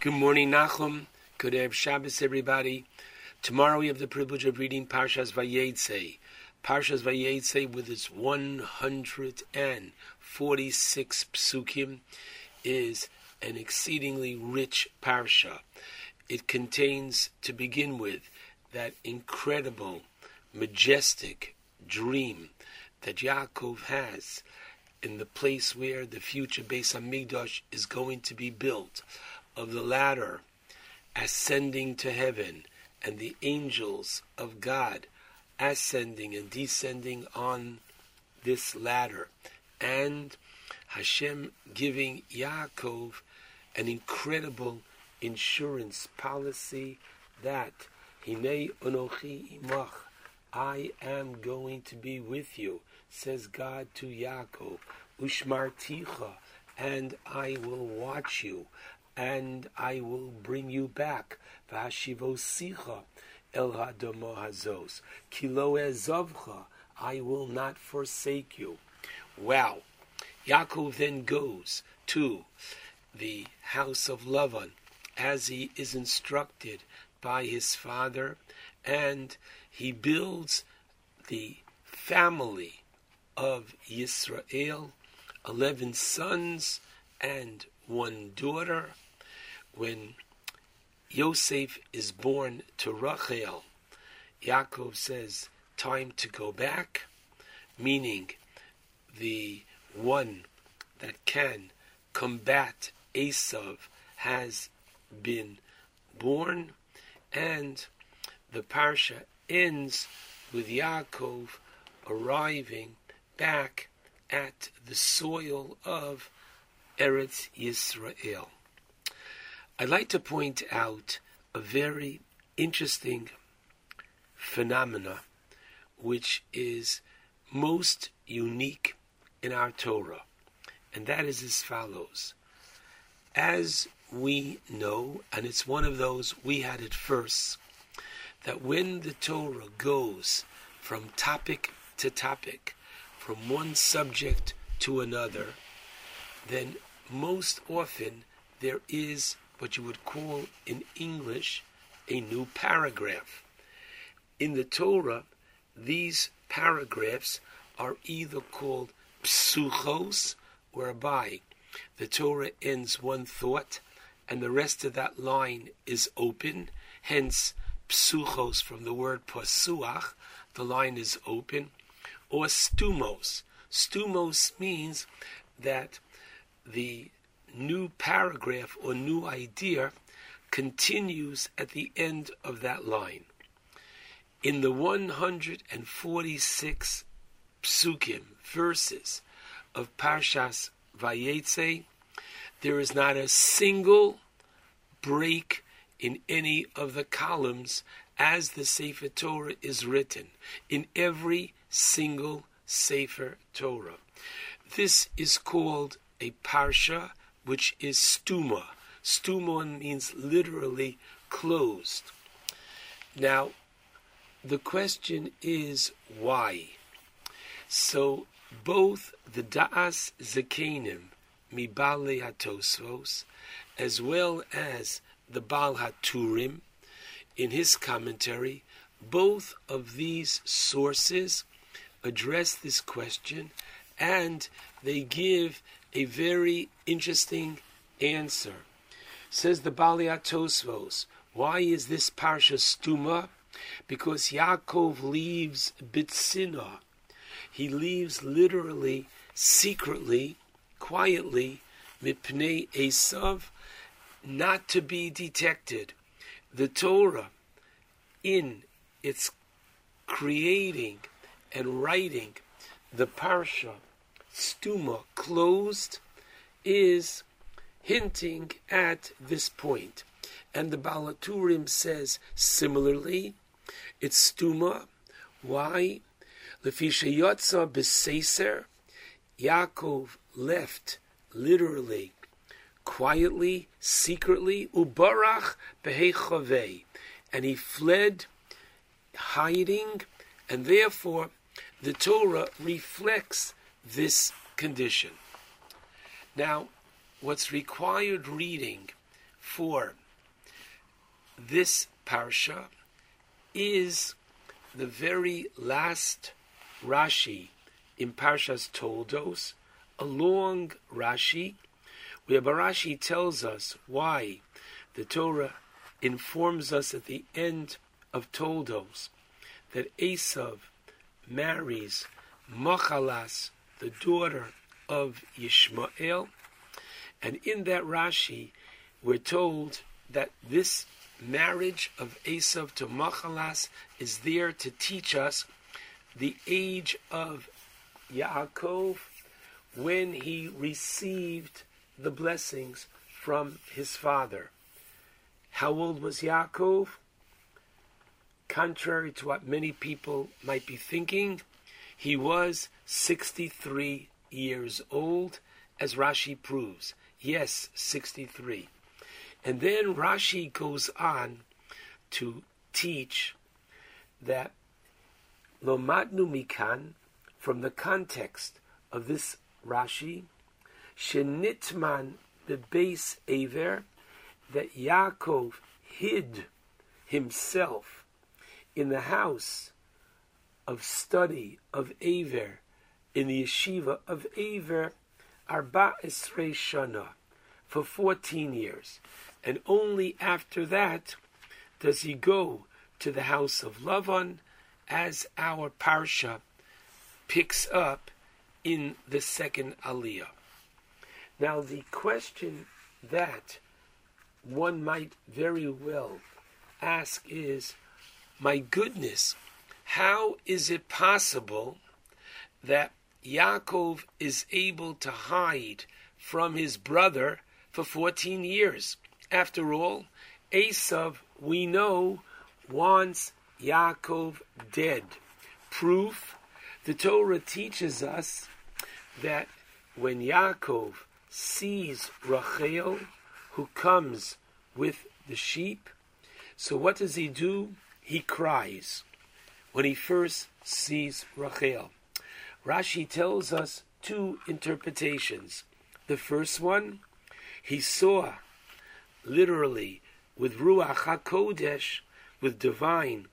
Good morning, Nachum. Good Erev Shabbos, everybody. Tomorrow we have the privilege of reading Parshas Vayetze. Parshas Vayetze, with its 146 psukim, is an exceedingly rich parsha. It contains, to begin with, that incredible, majestic dream that Yaakov has in the place where the future Beis Hamikdash is going to be built, of the ladder ascending to heaven, and the angels of God ascending and descending on this ladder, and Hashem giving Yaakov an incredible insurance policy that Hinei Unochi Imach, I am going to be with you, says God to Yaakov, Ushmarticha, and I will watch you, and I will bring you back. Vashivosicha el hazos. Kilo ezovcha, I will not forsake you. Wow. Yaakov then goes to the house of Lavan as he is instructed by his father, and he builds the family of Yisrael, eleven sons and one daughter. When Yosef is born to Rachel, Yaakov says, Time to go back, meaning the one that can combat Esav has been born, and the parsha ends with Yaakov arriving back at the soil of Eretz Yisrael. I'd like to point out a very interesting phenomena which is most unique in our Torah, and that is as follows. As we know, and it's one of those we had at first, that when the Torah goes from topic to topic, from one subject to another, then most often there is what you would call in English a new paragraph. In the Torah, these paragraphs are either called psuchos, whereby the Torah ends one thought and the rest of that line is open, hence psuchos from the word pasuach, the line is open, or stumos. Stumos means that the new paragraph or new idea continues at the end of that line. In the 146 psukim, verses of Parshas Vayetze, there is not a single break in any of the columns as the Sefer Torah is written, in every single Sefer Torah. This is called a Parsha which is stuma. Stuma means literally closed. Now, the question is why? So, both the Da'as Zakenim, Mibale HaTosfos, as well as the Baal HaTurim, in his commentary, both of these sources address this question and they give a very interesting answer. Says the Baalei HaTosfos, why is this parsha stuma? Because Yaakov leaves Bitsina. He leaves literally, secretly, quietly, mipnei Esav, not to be detected. The Torah, in its creating and writing the parsha, stuma, closed, is hinting at this point. And the Baal HaTurim says similarly, it's stuma. Why? Lefisha Yotza Beseser, Yaakov left literally, quietly, secretly, Ubarach Behechavei, and he fled, hiding, and therefore the Torah reflects this condition. Now, what's required reading for this parsha is the very last Rashi in Parshas Toldos, a long Rashi, where Barashi tells us why the Torah informs us at the end of Toldos that Esav marries Machalas, the daughter of Yishmael, and in that Rashi, we're told that this marriage of Esav to Machalas is there to teach us the age of Yaakov when he received the blessings from his father. How old was Yaakov? Contrary to what many people might be thinking, he was 63 years old, as Rashi proves. Yes, 63. And then Rashi goes on to teach that Lomatnu Mikan, from the context of this Rashi, Shenitman base Aver, that Yaakov hid himself in the house of study of Aver, in the yeshiva of Aver, Arba Esrei Shana, for 14 years. And only after that does he go to the house of Lavan, as our parsha picks up in the second aliyah. Now, the question that one might very well ask is, my goodness, how is it possible that Yaakov is able to hide from his brother for 14 years? After all, Esav, we know, wants Yaakov dead. Proof the Torah teaches us that when Yaakov sees Rachel, who comes with the sheep, so what does he do? He cries when he first sees Rachel. Rashi tells us two interpretations. The first one, he saw literally with Ruach HaKodesh, with divine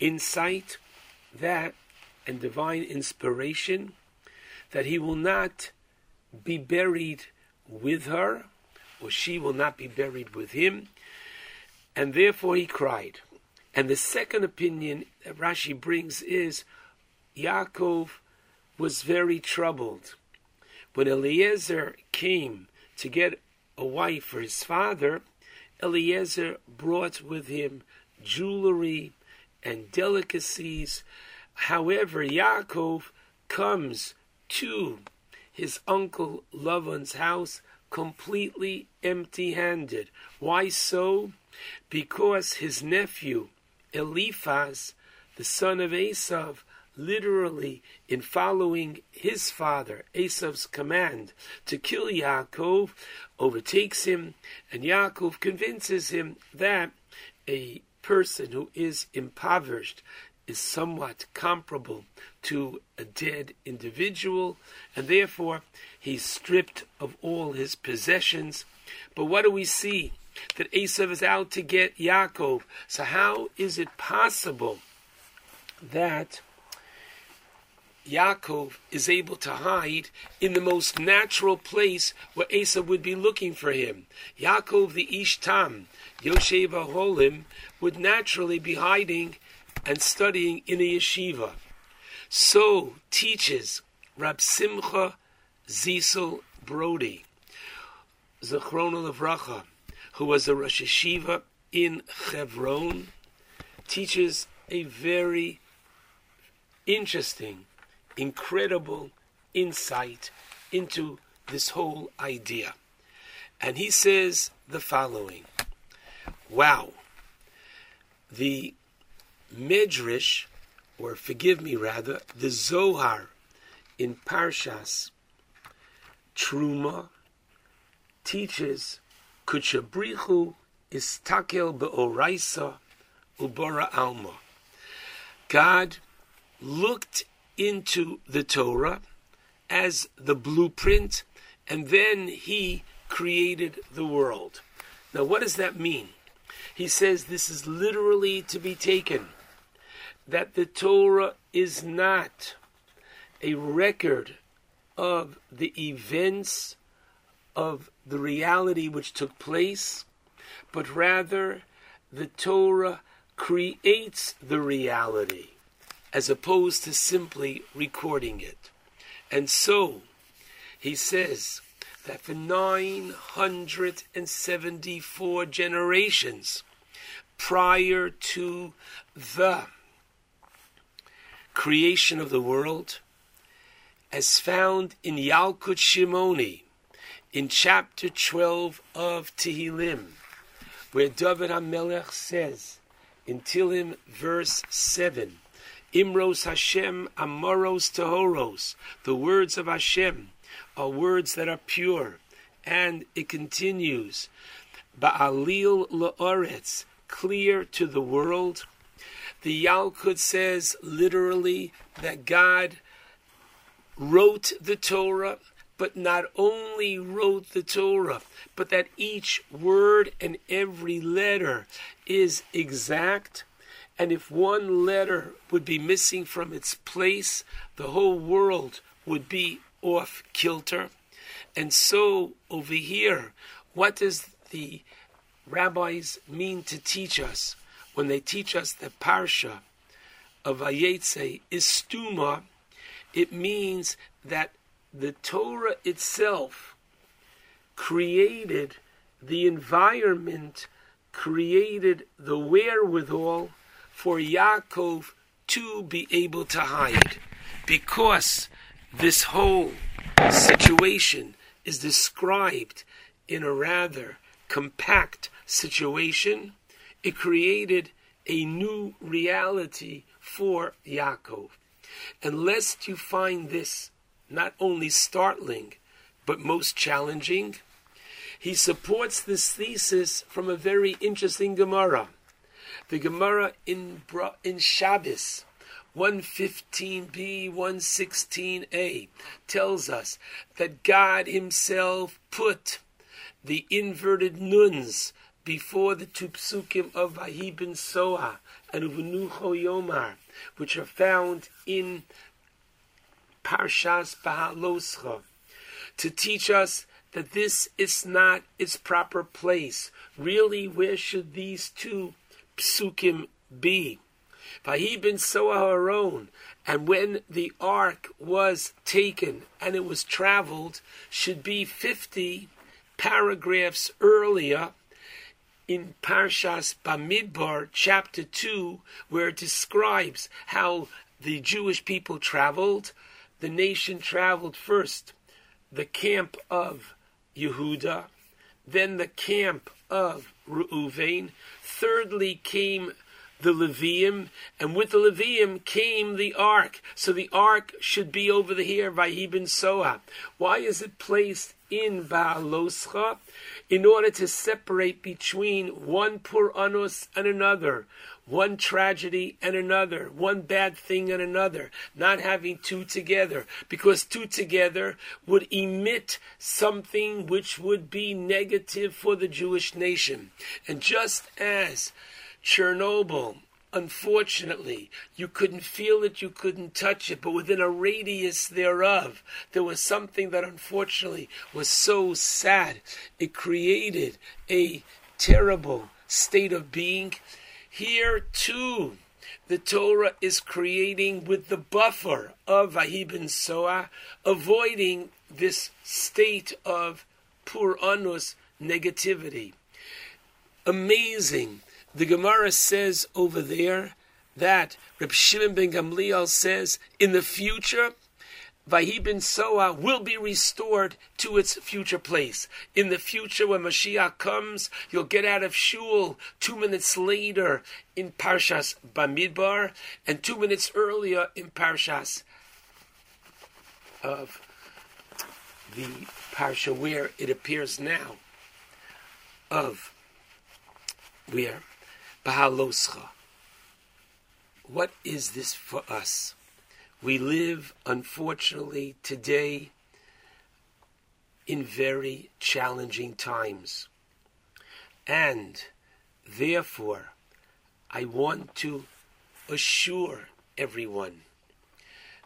insight, that and divine inspiration, that he will not be buried with her, or she will not be buried with him, and therefore he cried. And the second opinion that Rashi brings is Yaakov was very troubled. When Eliezer came to get a wife for his father, Eliezer brought with him jewelry and delicacies. However, Yaakov comes to his uncle Lavan's house completely empty handed. Why so? Because his nephew Eliphaz, the son of Esav, literally in following his father Esav's command to kill Yaakov, overtakes him, and Yaakov convinces him that a person who is impoverished is somewhat comparable to a dead individual, and therefore he's stripped of all his possessions. But what do we see? That Esav is out to get Yaakov. So how is it possible that Yaakov is able to hide in the most natural place where Esav would be looking for him. Yaakov the Ishtam, Yoshev Holim, would naturally be hiding and studying in a yeshiva. So teaches Rab Simcha Zisel Brody, Zechron Levracha, who was a Rosh Yeshiva in Hebron, teaches a very interesting incredible insight into this whole idea. And he says the following Wow, the Midrash, or forgive me rather, the Zohar in Parshas Truma teaches Kuchabrichu istakel be'oraisa ubora alma. God looked into the Torah as the blueprint, and then he created the world. Now, what does that mean? He says this is literally to be taken that the Torah is not a record of the events of the reality which took place, but rather the Torah creates the reality as opposed to simply recording it. And so, he says that for 974 generations prior to the creation of the world, as found in Yalkut Shimoni, in chapter 12 of Tehillim, where David HaMelech says, in Tehillim verse 7, Imros Hashem Amoros Tehoros, the words of Hashem are words that are pure. And it continues, Ba'alil La'oretz, clear to the world. The Yalkut says literally that God wrote the Torah, but not only wrote the Torah, but that each word and every letter is exact. And if one letter would be missing from its place, the whole world would be off kilter. And so over here, what does the rabbis mean to teach us when they teach us that parsha of Vayetze is stuma? It means that the Torah itself created the environment, created the wherewithal for Yaakov to be able to hide. Because this whole situation is described in a rather compact situation, it created a new reality for Yaakov. And lest you find this not only startling, but most challenging, he supports this thesis from a very interesting Gemara. The Gemara in, in Shabbos, 115b, 116a, tells us that God Himself put the inverted nuns before the two psukim of Vahibin Soa and Uvenucho Yomar, which are found in Parshas Bahaloscha, to teach us that this is not its proper place. Really, where should these two psukim be? Vahibin Soaharon, and when the ark was taken and it was traveled, should be 50 paragraphs earlier in Parshas Bamidbar, chapter 2, where it describes how the Jewish people traveled. The nation traveled first, the camp of Yehuda, then the camp of Reuven. Thirdly came the Levium, and with the Levium came the ark. So the ark should be over the here, Vahibin Soa. Why is it placed in Baaloscha? In order to separate between one Pur Anus and another, one tragedy and another, one bad thing and another, not having two together, because two together would emit something which would be negative for the Jewish nation. And just as Chernobyl, unfortunately, you couldn't feel it, you couldn't touch it, but within a radius thereof, there was something that unfortunately was so sad. It created a terrible state of being. Here, too, the Torah is creating with the buffer of Vahibin Soa, avoiding this state of pur anus negativity. Amazing the Gemara says over there that Reb Shimon ben Gamliel says in the future, Vahibin Soa will be restored to its future place. In the future, when Mashiach comes, you'll get out of shul two minutes later in Parshas Bamidbar, and two minutes earlier in Parshas of the Parsha where it appears now of where Bahaloscha. What is this for us? We live, unfortunately, today in very challenging times. And therefore, I want to assure everyone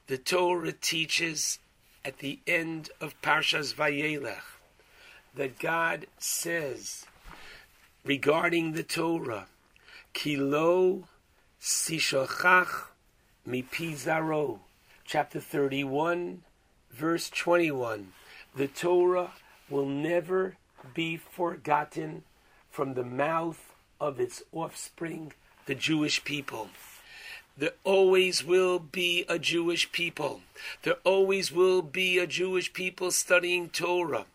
the Torah teaches at the end of Parshas Vayelech that God says regarding the Torah, Kilo Sishachach Mipizaro, chapter 31, verse 21. The Torah will never be forgotten from the mouth of its offspring, the Jewish people. There always will be a Jewish people. There always will be a Jewish people studying Torah.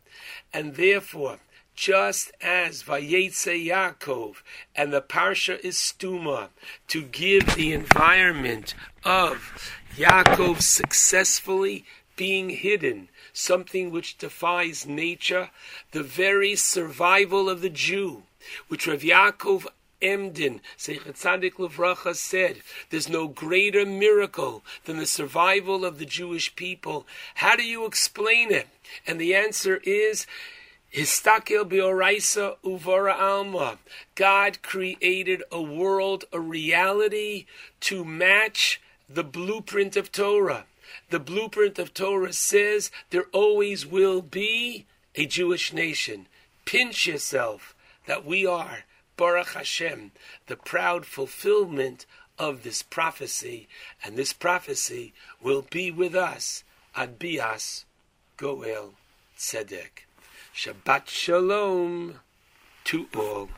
And therefore, just as Vayetze Yaakov and the Parsha is Stuma to give the environment of Yaakov successfully being hidden, something which defies nature, the very survival of the Jew, which Rav Yaakov Emden, Seichet Levracha said, there's no greater miracle than the survival of the Jewish people. How do you explain it? And the answer is, Histakel bioraisa uvara alma. God created a world, a reality to match the blueprint of Torah. The blueprint of Torah says there always will be a Jewish nation. Pinch yourself that we are Baruch Hashem, the proud fulfillment of this prophecy, and this prophecy will be with us ad bias goel tzedek. Shabbat shalom to all.